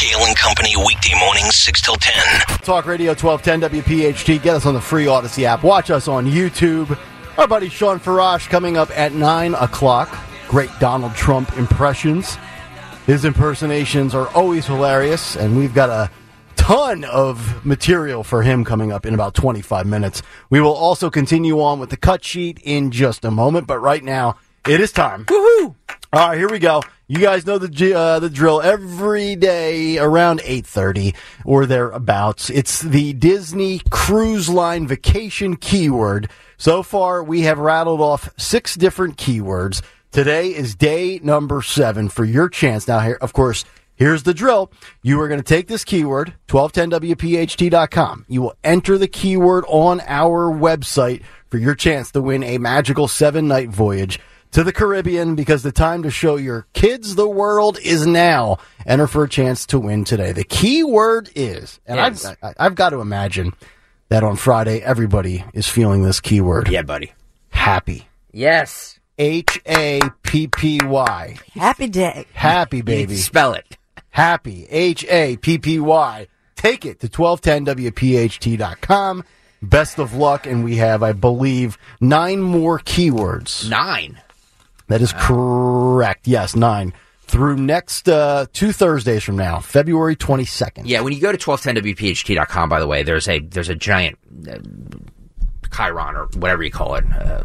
Kale and Company weekday mornings 6 till 10. Talk Radio 1210 WPHT. Get us on the free Audacy app. Watch us on YouTube. Our buddy Shawn Farash coming up at 9 o'clock. Great Donald Trump impressions. His impersonations are always hilarious, and we've got a ton of material for him coming up in about 25 minutes. We will also continue on with the cut sheet in just a moment, but right now it is time. Woohoo! All right, here we go. You guys know the uh, the drill. Every day around 8:30 or thereabouts, it's the Disney Cruise Line vacation keyword. So far, we have rattled off six different keywords. Today is day number seven for your chance. Now, here, of course, here's the drill. You are going to take this keyword, 1210wpht.com. You will enter the keyword on our website for your chance to win a magical seven night voyage to the Caribbean because the time to show your kids the world is now. Enter for a chance to win today. The key word is, and Yes. I've, I- I've got to imagine that on Friday everybody is feeling this keyword. Yeah, buddy. Happy. Yes. H A P P Y. Happy day. Happy, baby. Spell it. Happy. H A P P Y. Take it to 1210wpht.com. Best of luck. And we have, I believe, nine more keywords. Nine. That is correct. Yes, nine. Through next uh, two Thursdays from now, February 22nd. Yeah, when you go to 1210wpht.com, by the way, there's a there's a giant uh, Chiron or whatever you call it uh,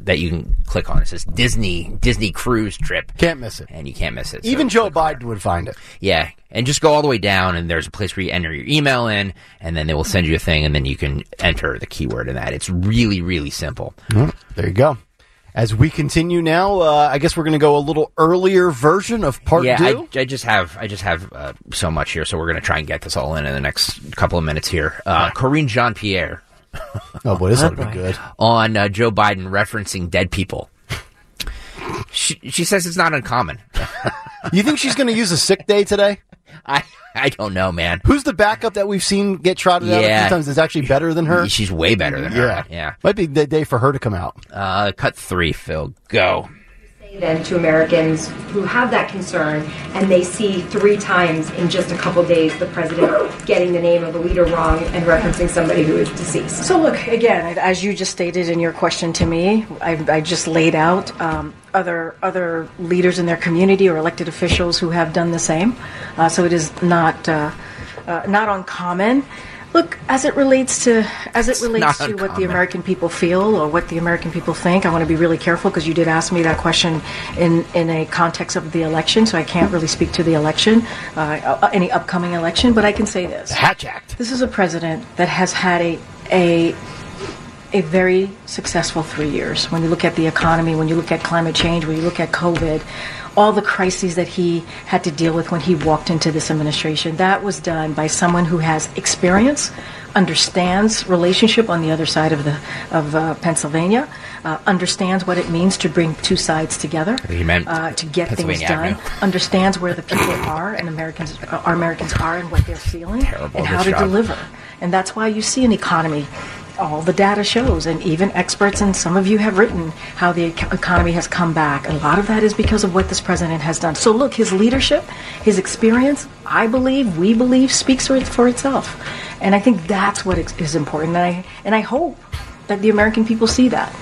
that you can click on. It says Disney Disney cruise trip. Can't miss it. And you can't miss it. So Even Joe Biden would find it. Yeah, and just go all the way down, and there's a place where you enter your email in, and then they will send you a thing, and then you can enter the keyword in that. It's really, really simple. Mm, There you go. As we continue now, uh, I guess we're going to go a little earlier version of part yeah, two. I, I just have I just have uh, so much here, so we're going to try and get this all in in the next couple of minutes here. Uh, Karine Jean Pierre. oh boy, this ought to be good. On uh, Joe Biden referencing dead people. She, she says it's not uncommon. you think she's going to use a sick day today? I I don't know, man. Who's the backup that we've seen get trotted out a Yeah. few times is actually better than her? She's way better than her. Yeah. Yeah. Might be the day for her to come out. Uh, cut three, Phil. Go. Then to Americans who have that concern and they see three times in just a couple days the president getting the name of a leader wrong and referencing somebody who is deceased. So, look, again, as you just stated in your question to me, I, I just laid out um, other other leaders in their community or elected officials who have done the same. Uh, so it is not uh, uh, not uncommon. Look, as it relates to as it relates to what the. American people feel or what the American people think, I want to be really careful because you did ask me that question in in a context of the election, so I can't really speak to the election, uh, uh, any upcoming election. But I can say this: Hatch Act. this is a president that has had a a a very successful three years. When you look at the economy, when you look at climate change, when you look at COVID, all the crises that he had to deal with when he walked into this administration, that was done by someone who has experience, understands relationship on the other side of the of uh, Pennsylvania, uh, understands what it means to bring two sides together, uh, to get things done, understands where the people are and Americans, uh, our Americans are and what they're feeling, Terrible and how to job. deliver. And that's why you see an economy. All the data shows, and even experts, and some of you have written how the economy has come back. A lot of that is because of what this president has done. So, look, his leadership, his experience, I believe, we believe, speaks for, for itself. And I think that's what is is important. And I, and I hope that the American people see that.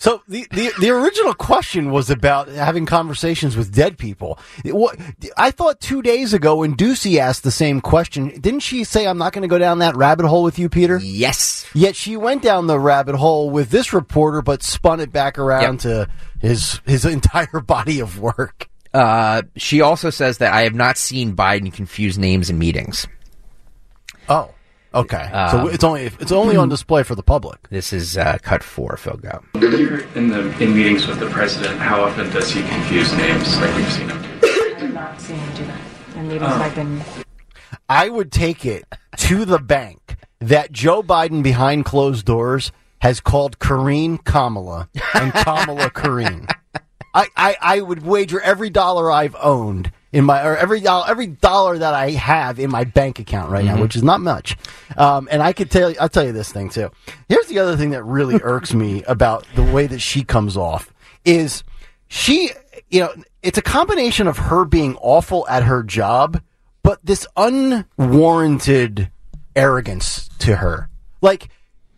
So the, the the original question was about having conversations with dead people. Wa- I thought two days ago when Doocy asked the same question, didn't she say, "I'm not going to go down that rabbit hole with you, Peter"? Yes. Yet she went down the rabbit hole with this reporter, but spun it back around to his his entire body of work. Uh, she also says that I have not seen Biden confuse names in meetings. Oh, okay. so Um, it's only it's only on display for the public. This is uh, cut four, Phil. Go. In the in meetings with the president, how often does he confuse names like we've seen him? I have not seen him do that. In meetings I've been I would take it to the bank that Joe Biden behind closed doors has called Karine Kamala and Kamala Karine. I, I, I would wager every dollar I've owned in my or every dollar every dollar that I have in my bank account right now, which is not much. Um, and I could tell you, I'll tell you this thing too. Here's the other thing that really irks me about the way that she comes off is she, you know, it's a combination of her being awful at her job, but this unwarranted arrogance to her. Like,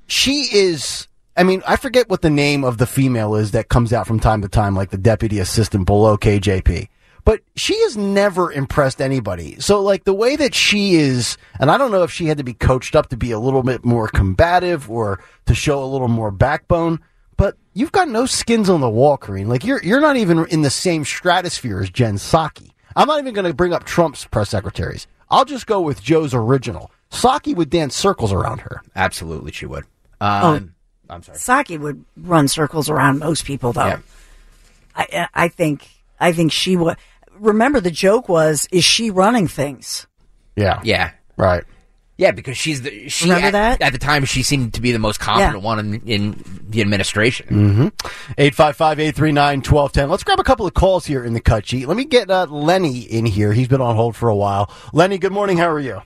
she is. I mean, I forget what the name of the female is that comes out from time to time, like the deputy assistant below KJP. But she has never impressed anybody. So, like, the way that she is, and I don't know if she had to be coached up to be a little bit more combative or to show a little more backbone, but you've got no skins on the wall, Karine. Like, you're, you're not even in the same stratosphere as Jen Psaki. I'm not even going to bring up Trump's press secretaries. I'll just go with Joe's original. Psaki would dance circles around her. Absolutely, she would. Oh. Um, I'm sorry. Psaki would run circles around most people, though. Yeah. I, I think, I think she would. Remember, the joke was, is she running things? Yeah. Yeah. Right. Yeah, because she's the she Remember at, that? at the time she seemed to be the most competent Yeah. one in, in the administration. Mm-hmm. 855-839-1210. Let's grab a couple of calls here in the cut sheet. Let me get uh, Lenny in here. He's been on hold for a while. Lenny, good morning. How are you?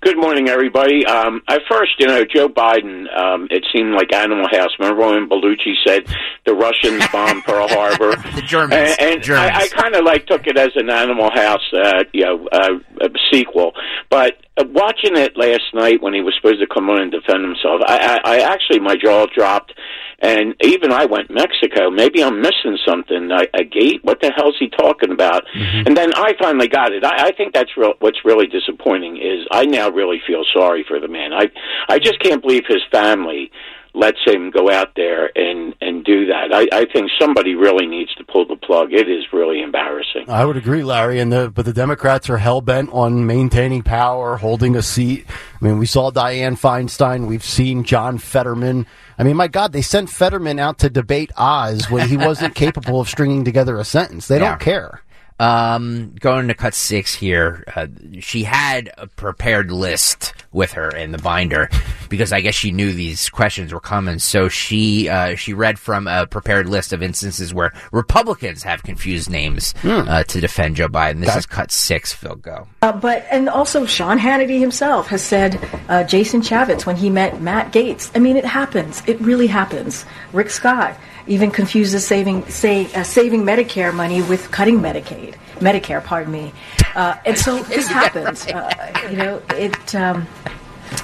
Good morning, everybody. Um, at first, you know, Joe Biden, um, it seemed like Animal House. Remember when Belushi said the Russians bombed Pearl Harbor? The Germans. And, and Germans. I, I kind of like took it as an Animal House, uh, you know, uh, sequel. But Uh, watching it last night when he was supposed to come on and defend himself, I, I, I actually my jaw dropped. And even I went Mexico. Maybe I'm missing something. A, a gate? What the hell's he talking about? Mm-hmm. And then I finally got it. I, I think that's real, what's really disappointing is I now really feel sorry for the man. I I just can't believe his family lets him go out there and and do that. I, I think somebody really needs to pull the plug. It is really embarrassing. I would agree, Larry. And the but the Democrats are hell bent on maintaining power, holding a seat. I mean, we saw Dianne Feinstein. We've seen John Fetterman. I mean, my God, they sent Fetterman out to debate Oz when he wasn't capable of stringing together a sentence. They Yeah. don't care. Um, going to cut six here. Uh, she had a prepared list with her in the binder because I guess she knew these questions were coming. So she uh, she read from a prepared list of instances where Republicans have confused names uh, to defend Joe Biden. This is cut six. Phil, go. Uh, but and also Sean Hannity himself has said uh, Jason Chaffetz when he met Matt Gaetz. I mean, it happens. It really happens. Rick Scott even confuses saving say uh, saving Medicare money with cutting Medicaid, Medicare. Pardon me. Uh, and so this happens. Uh, you know, it um,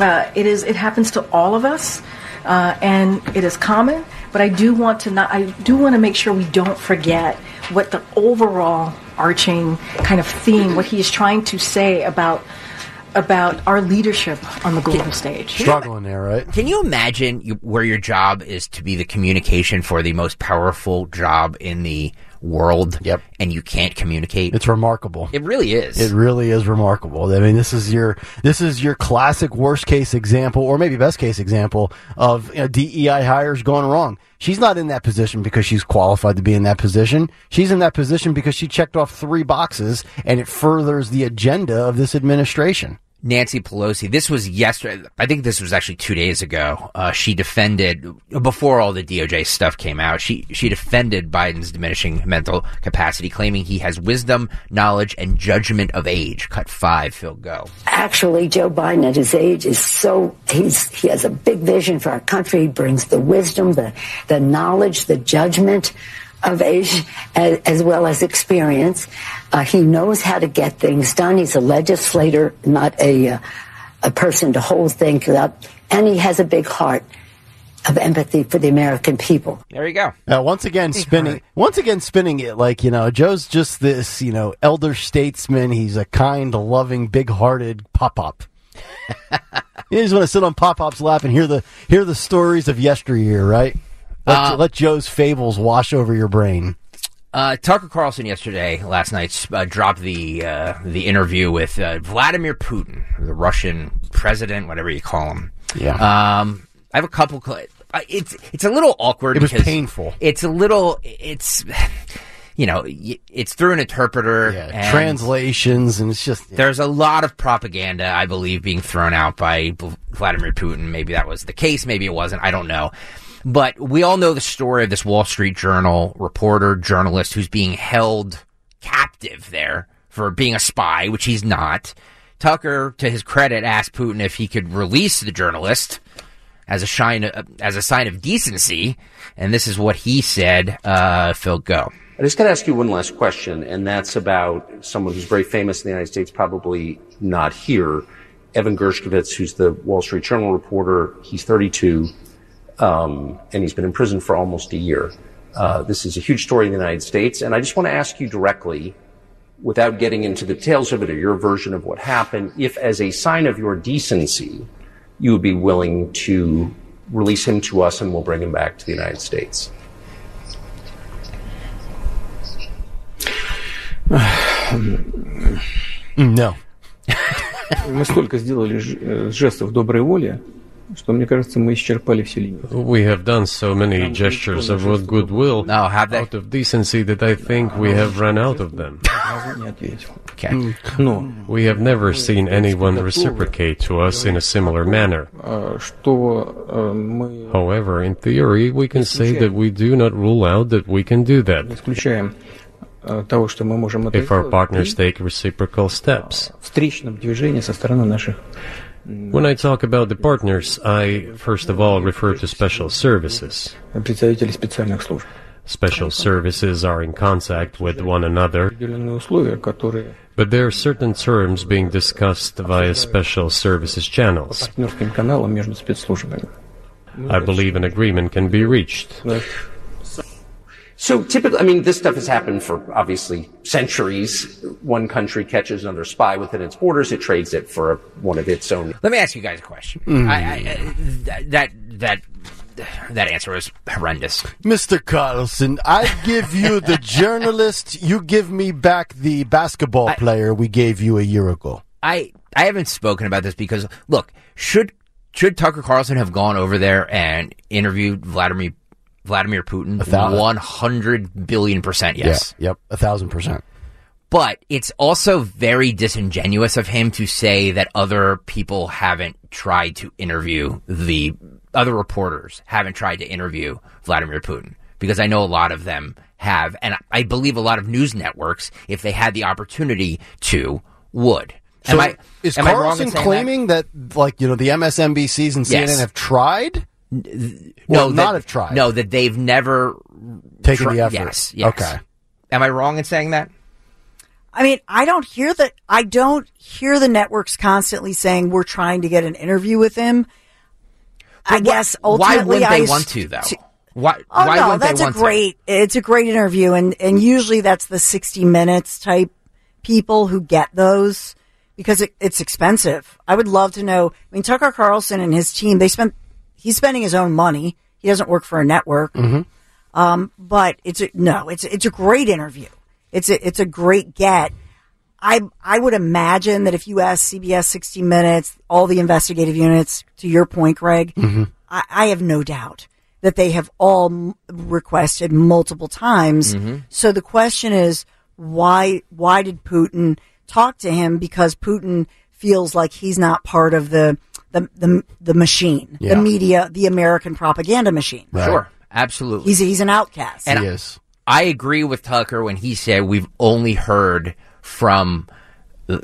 uh, it is it happens to all of us, uh, and it is common. But I do want to not. I do want to make sure we don't forget what the overall arching kind of theme, what he is trying to say about about our leadership on the global stage. Struggling there, right? Can you imagine you, where your job is to be the communication for the most powerful job in the world? Yep. And you can't communicate. It's remarkable. it really is. It really is remarkable. I mean, this is your this is your classic worst case example, or maybe best case example of you know, DEI hires going wrong. She's not in that position because she's qualified to be in that position. She's in that position because she checked off three boxes, and it furthers the agenda of this administration. Nancy Pelosi. This was yesterday. I think this was actually two days ago. Uh, she defended before all the DOJ stuff came out. She she defended Biden's diminishing mental capacity, claiming he has wisdom, knowledge, and judgment of age. Cut five. Phil, go. Actually, Joe Biden at his age is so he's he has a big vision for our country. He brings the wisdom, the the knowledge, the judgment of age as, as well as experience. Uh, he knows how to get things done. He's a legislator, not a uh, a person to hold things up, and he has a big heart of empathy for the American people. There you go. Uh, once again, spinning. Once again, spinning it like you know, Joe's just this you know elder statesman. He's a kind, loving, big-hearted pop up. you just want to sit on pop pop's lap and hear the hear the stories of yesteryear, right? Let, Uh, let Joe's fables wash over your brain. Uh, Tucker Carlson yesterday, last night, uh, dropped the uh, the interview with uh, Vladimir Putin, the Russian president, whatever you call him. Yeah. Um, I have a couple. Cl- uh, it's it's a little awkward. It was painful. It's a little. It's you know, it's through an interpreter. Yeah, and translations and it's just There's a lot of propaganda, I believe, being thrown out by Vladimir Putin. Maybe that was the case. Maybe it wasn't. I don't know. But we all know the story of this Wall Street Journal reporter, journalist who's being held captive there for being a spy, which he's not. Tucker, to his credit, asked Putin if he could release the journalist. as a shine as a sign of decency. And this is what he said. Uh, Phil, go. I just got to ask you one last question, and that's about someone who's very famous in the United States, probably not here. Evan Gershkovich, who's the Wall Street Journal reporter. He's 32, um, and he's been in prison for almost a year. Uh, this is a huge story in the United States, and I just want to ask you directly, without getting into the details of it or your version of what happened, if as a sign of your decency, you would be willing to release him to us and we'll bring him back to the United States. No. Мы столько сделали ж- э, жестов доброй воли, что, мне кажется, мы исчерпали всю линию. We have done so many gestures of goodwill No, have they? out of decency that I think we have run out of them. Сразу не ответил. Okay. Но We have never seen anyone reciprocate to us in a similar manner. э, что э, мы However, in theory, we can say that we do not rule out that we can do не that исключаем э, того, что мы можем это if our сделать partners при take reciprocal steps. встречном движении со стороны наших when I talk about the partners, I first of all refer to special services. Special services are in contact with one another, but there are certain terms being discussed via special services channels. I believe an agreement can be reached. Да. So typically, I mean, this stuff has happened for obviously centuries. One country catches another spy within its borders, it trades it for one of its own. Let me ask you guys a question. Mm. I, I, I- that that that answer was horrendous. Mr. Carlson, I give you the journalist, you give me back the basketball player we gave you a year ago. I I haven't spoken about this because look, should should Tucker Carlson have gone over there and interviewed Vladimir Vladimir Putin? One hundred billion percent yes. Yeah, yep, a thousand percent. But it's also very disingenuous of him to say that other people haven't tried to interview the other reporters haven't tried to interview Vladimir Putin because I know a lot of them have, and I believe a lot of news networks, if they had the opportunity to, would. So am I, is am I wrong in Carlson saying that? claiming that? like, you know, the MSNBCs and CNN Yes. have tried? No, Well, that- not have tried. No, that they've never Taken tri- the effort. Yes, yes. Okay. Am I wrong in saying that? I mean, I don't hear that. I don't hear the networks constantly saying we're trying to get an interview with him. I But wh- guess why ultimately, wouldn't they I s- want to though? Why? Oh why no, that's they a want to? great. It's a great interview, and and usually that's the sixty minutes type people who get those because it, it's expensive. I would love to know. I mean, Tucker Carlson and his team they spent. He's spending his own money. He doesn't work for a network. Mm-hmm. Um, but it's a, no, it's it's a great interview. It's a it's a great get. I I would imagine that if you ask CBS 60 Minutes, all the investigative units, to your point, Greg, mm-hmm. I, I have no doubt that they have all m- requested multiple times. Mm-hmm. So the question is, why why did Putin talk to him? Because Putin feels like he's not part of the the the, the machine, Yeah. the media, the American propaganda machine. Sure, absolutely. He's he's an outcast. And he I- is. I agree with Tucker when he said we've only heard from, uh,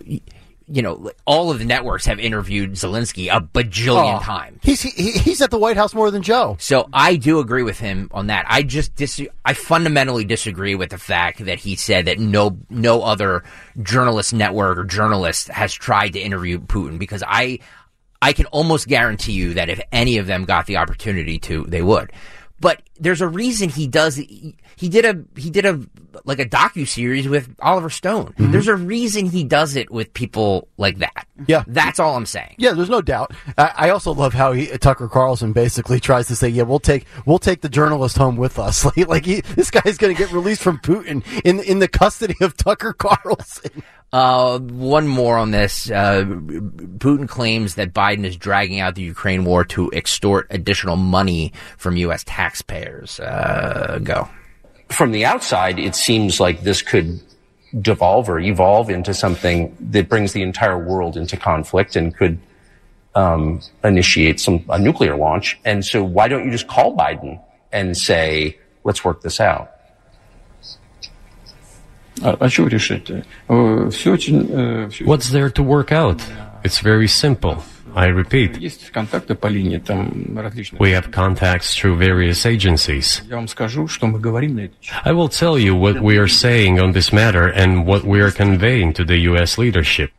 you know, all of the networks have interviewed Zelensky a bajillion Oh, times. He's he, he's at the White House more than Joe. So I do agree with him on that. I just dis- I fundamentally disagree with the fact that he said that no no other journalist network or journalist has tried to interview Putin because I I can almost guarantee you that if any of them got the opportunity to, they would. But there's a reason he does. He, he did a he did a like a docu series with Oliver Stone. Mm-hmm. There's a reason he does it with people like that. Yeah. that's all I'm saying. Yeah, there's no doubt. I, I also love how he, Tucker Carlson basically tries to say, "Yeah, we'll take we'll take the journalist home with us." Like, like he, this guy's going to get released from Putin in in the custody of Tucker Carlson. Uh, one more on this. Uh, Putin claims that Biden is dragging out the Ukraine war to extort additional money from U.S. taxpayers. Uh, go. From the outside, it seems like this could devolve or evolve into something that brings the entire world into conflict and could um, initiate some a nuclear launch. And so, why don't you just call Biden and say, "Let's work this out"? А, а что решить? Все очень... э, всё- What's there to work out? It's very simple. I repeat, Есть контакты по линии там различных. we have contacts through various agencies. Я вам скажу, что мы говорим на эту тему. I will tell you what we are saying on this matter and what we are conveying to the US leadership.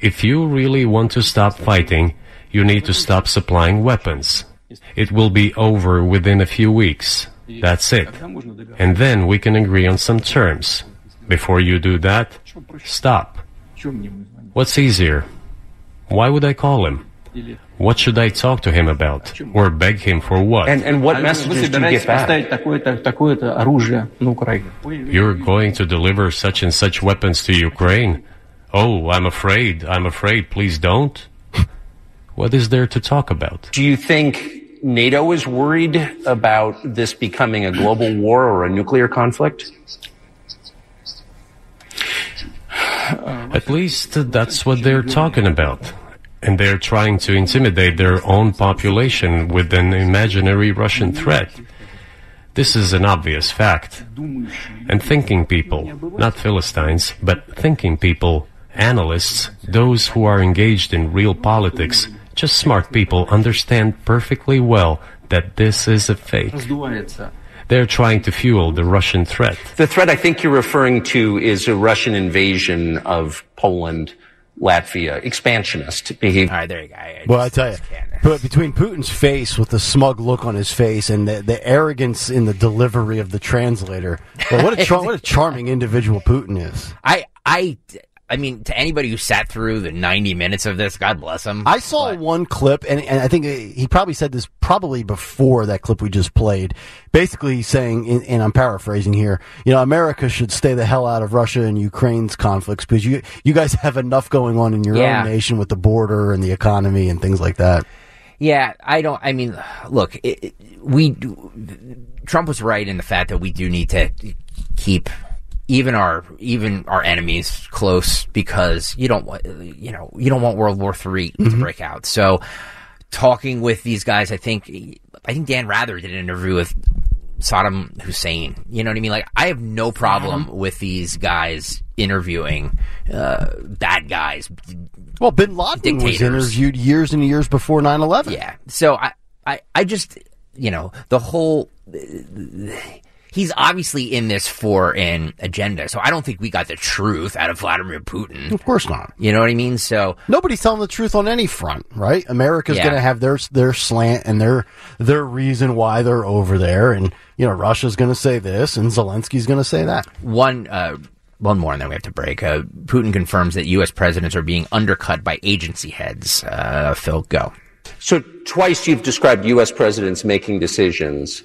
If you really want to stop fighting, you need to stop supplying weapons. It will be over within a few weeks. That's it. And then we can agree on some terms. Before you do that, stop. What's easier? Why would I call him? What should I talk to him about? Or beg him for what? And, and what messages do you get back? You're going to deliver such and such weapons to Ukraine. Oh, I'm afraid, I'm afraid, please don't. what is there to talk about? Do you think NATO is worried about this becoming a global war or a nuclear conflict? Um, At least that's what they're talking about. And they're trying to intimidate their own population with an imaginary Russian threat. This is an obvious fact. And thinking people, not Philistines, but thinking people, analysts, those who are engaged in real politics, just smart people understand perfectly well that this is a fake they're trying to fuel the Russian threat. The threat I think you're referring to is a Russian invasion of Poland. Latvia expansionist behavior. All right, there you go. I just, well, I tell you, but between Putin's face with the smug look on his face and the, the arrogance in the delivery of the translator, well, what a char- what a charming individual Putin is. I I I mean, to anybody who sat through the 90 minutes of this, God bless him. I saw one clip, and, and I think uh, he probably said this probably before that clip we just played. Basically saying, and, and I'm paraphrasing here, you know, America should stay the hell out of Russia and Ukraine's conflicts because you you guys have enough going on in your Yeah. own nation with the border and the economy and things like that. Yeah, I don't. I mean, look, it, it- we Trump was right in the fact that we do need to keep even our even our enemies close because you don't want you know you don't want World War 3 to break out. So, talking with these guys, I think I think Dan Rather did an interview with Saddam Hussein. You know what I mean? Like, I have no problem with these guys interviewing uh, bad guys. Well, Bin Laden was interviewed years and years before 9/11. Yeah. So I, I, I just, you know, the whole. He's obviously in this for an agenda, so I don't think we got the truth out of Vladimir Putin. Of course not. You know what I mean? So Nobody's telling the truth on any front, right? America's Yeah. going to have their their slant and their their reason why they're over there, and you know Russia's going to say this, and Zelensky's going to say that. one, uh, one more, and then we have to break. Uh, Putin confirms that U.S. presidents are being undercut by agency heads. Uh, Phil, go. So twice you've described U.S. presidents making decisions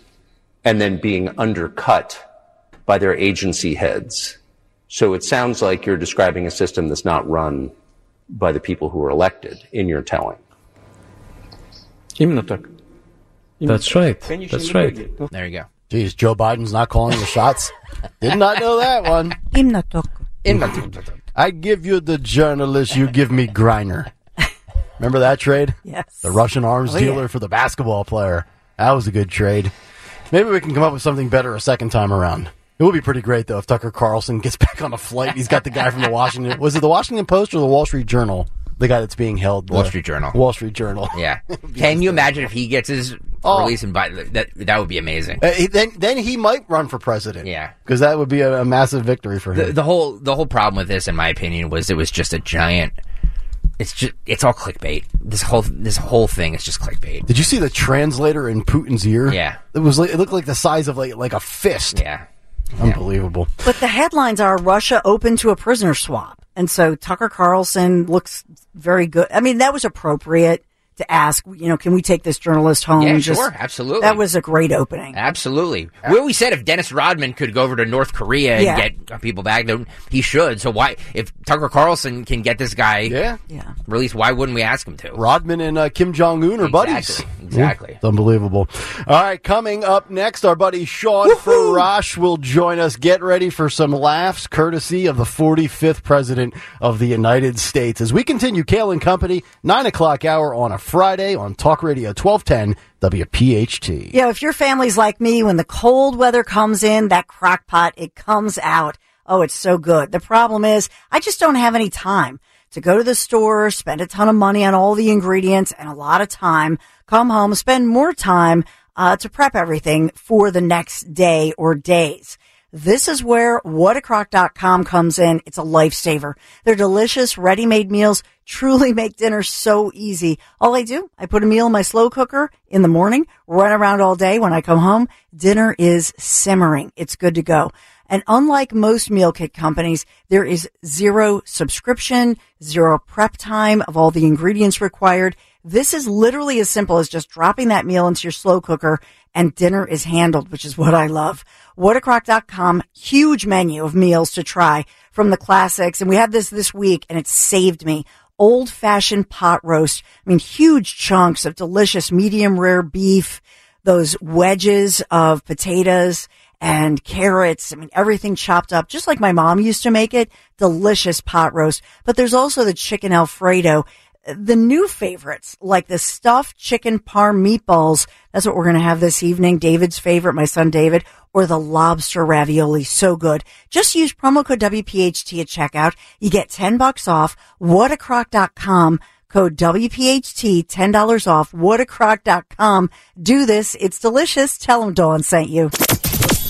and then being undercut by their agency heads. So it sounds like you're describing a system that's not run by the people who are elected in your telling. That's right. That's right. There you go. Geez, Joe Biden's not calling the shots. Did not know that one. I give you the journalist, you give me Griner. Remember that trade? Yes. The Russian arms oh, dealer yeah. for the basketball player. That was a good trade. Maybe we can come up with something better a second time around. It would be pretty great though if Tucker Carlson gets back on a flight. He's got the guy from the Washington. Was it the Washington Post or the Wall Street Journal? The guy that's being held. Wall Street Journal. Wall Street Journal. Yeah. Can you imagine if he gets his Oh. release and by that? That would be amazing. Uh, he- then, then he might run for president. Yeah. because that would be a, a massive victory for him. the, the whole the whole problem with this, in my opinion, was it was just a giant. It's just it's all clickbait. This whole this whole thing is just clickbait. Did you see the translator in Putin's ear? Yeah. it was like, it looked like the size of like like a fist. Yeah, unbelievable. But the headlines are Russia open to a prisoner swap. And so Tucker Carlson looks very good. I mean, that was appropriate to ask, you know, can we take this journalist home? Yeah, Just- sure, absolutely. That was a great opening. Absolutely. Where we said if Dennis Rodman could go over to North Korea and Yeah. get people back, then he should. So why, if Tucker Carlson can get this guy Yeah. Yeah. released, why wouldn't we ask him to? Rodman and uh, Kim Jong Un are buddies. Exactly. Yeah, it's unbelievable. All right, coming up next, our buddy Shawn Farash will join us. Get ready for some laughs, courtesy of the 45th President of the United States. As we continue, Kale and Company, 9 o'clock hour on a Friday on Talk Radio 1210 WPHT. Yeah, if your family's like me, when the cold weather comes in, that crock pot, it comes out. Oh, it's so good. The problem is, I just don't have any time to go to the store, spend a ton of money on all the ingredients and a lot of time, come home, spend more time uh, to prep everything for the next day or days. This is where whatacrock.com comes in. It's a lifesaver. Their delicious ready-made meals truly make dinner so easy. All I do, I put a meal in my slow cooker in the morning, run around all day. When I come home, dinner is simmering. It's good to go. And unlike most meal kit companies, there is zero subscription, zero prep time of all the ingredients required. This is literally as simple as just dropping that meal into your slow cooker and dinner is handled, which is what I love. Whatacrock.com, huge menu of meals to try from the classics. And we had this this week and it saved me. Old fashioned pot roast. I mean, huge chunks of delicious medium rare beef, those wedges of potatoes and carrots. I mean, everything chopped up, just like my mom used to make it. Delicious pot roast. But there's also the chicken Alfredo the new favorites like the stuffed chicken parm meatballs. That's what we're going to have this evening. David's favorite, my son David, or the lobster ravioli. So good. Just use promo code WPHT at checkout. You get 10 bucks off. Whatacrock.com. Code WPHT, $10 off. Whatacrock.com. Do this. It's delicious. Tell them Dawn sent you.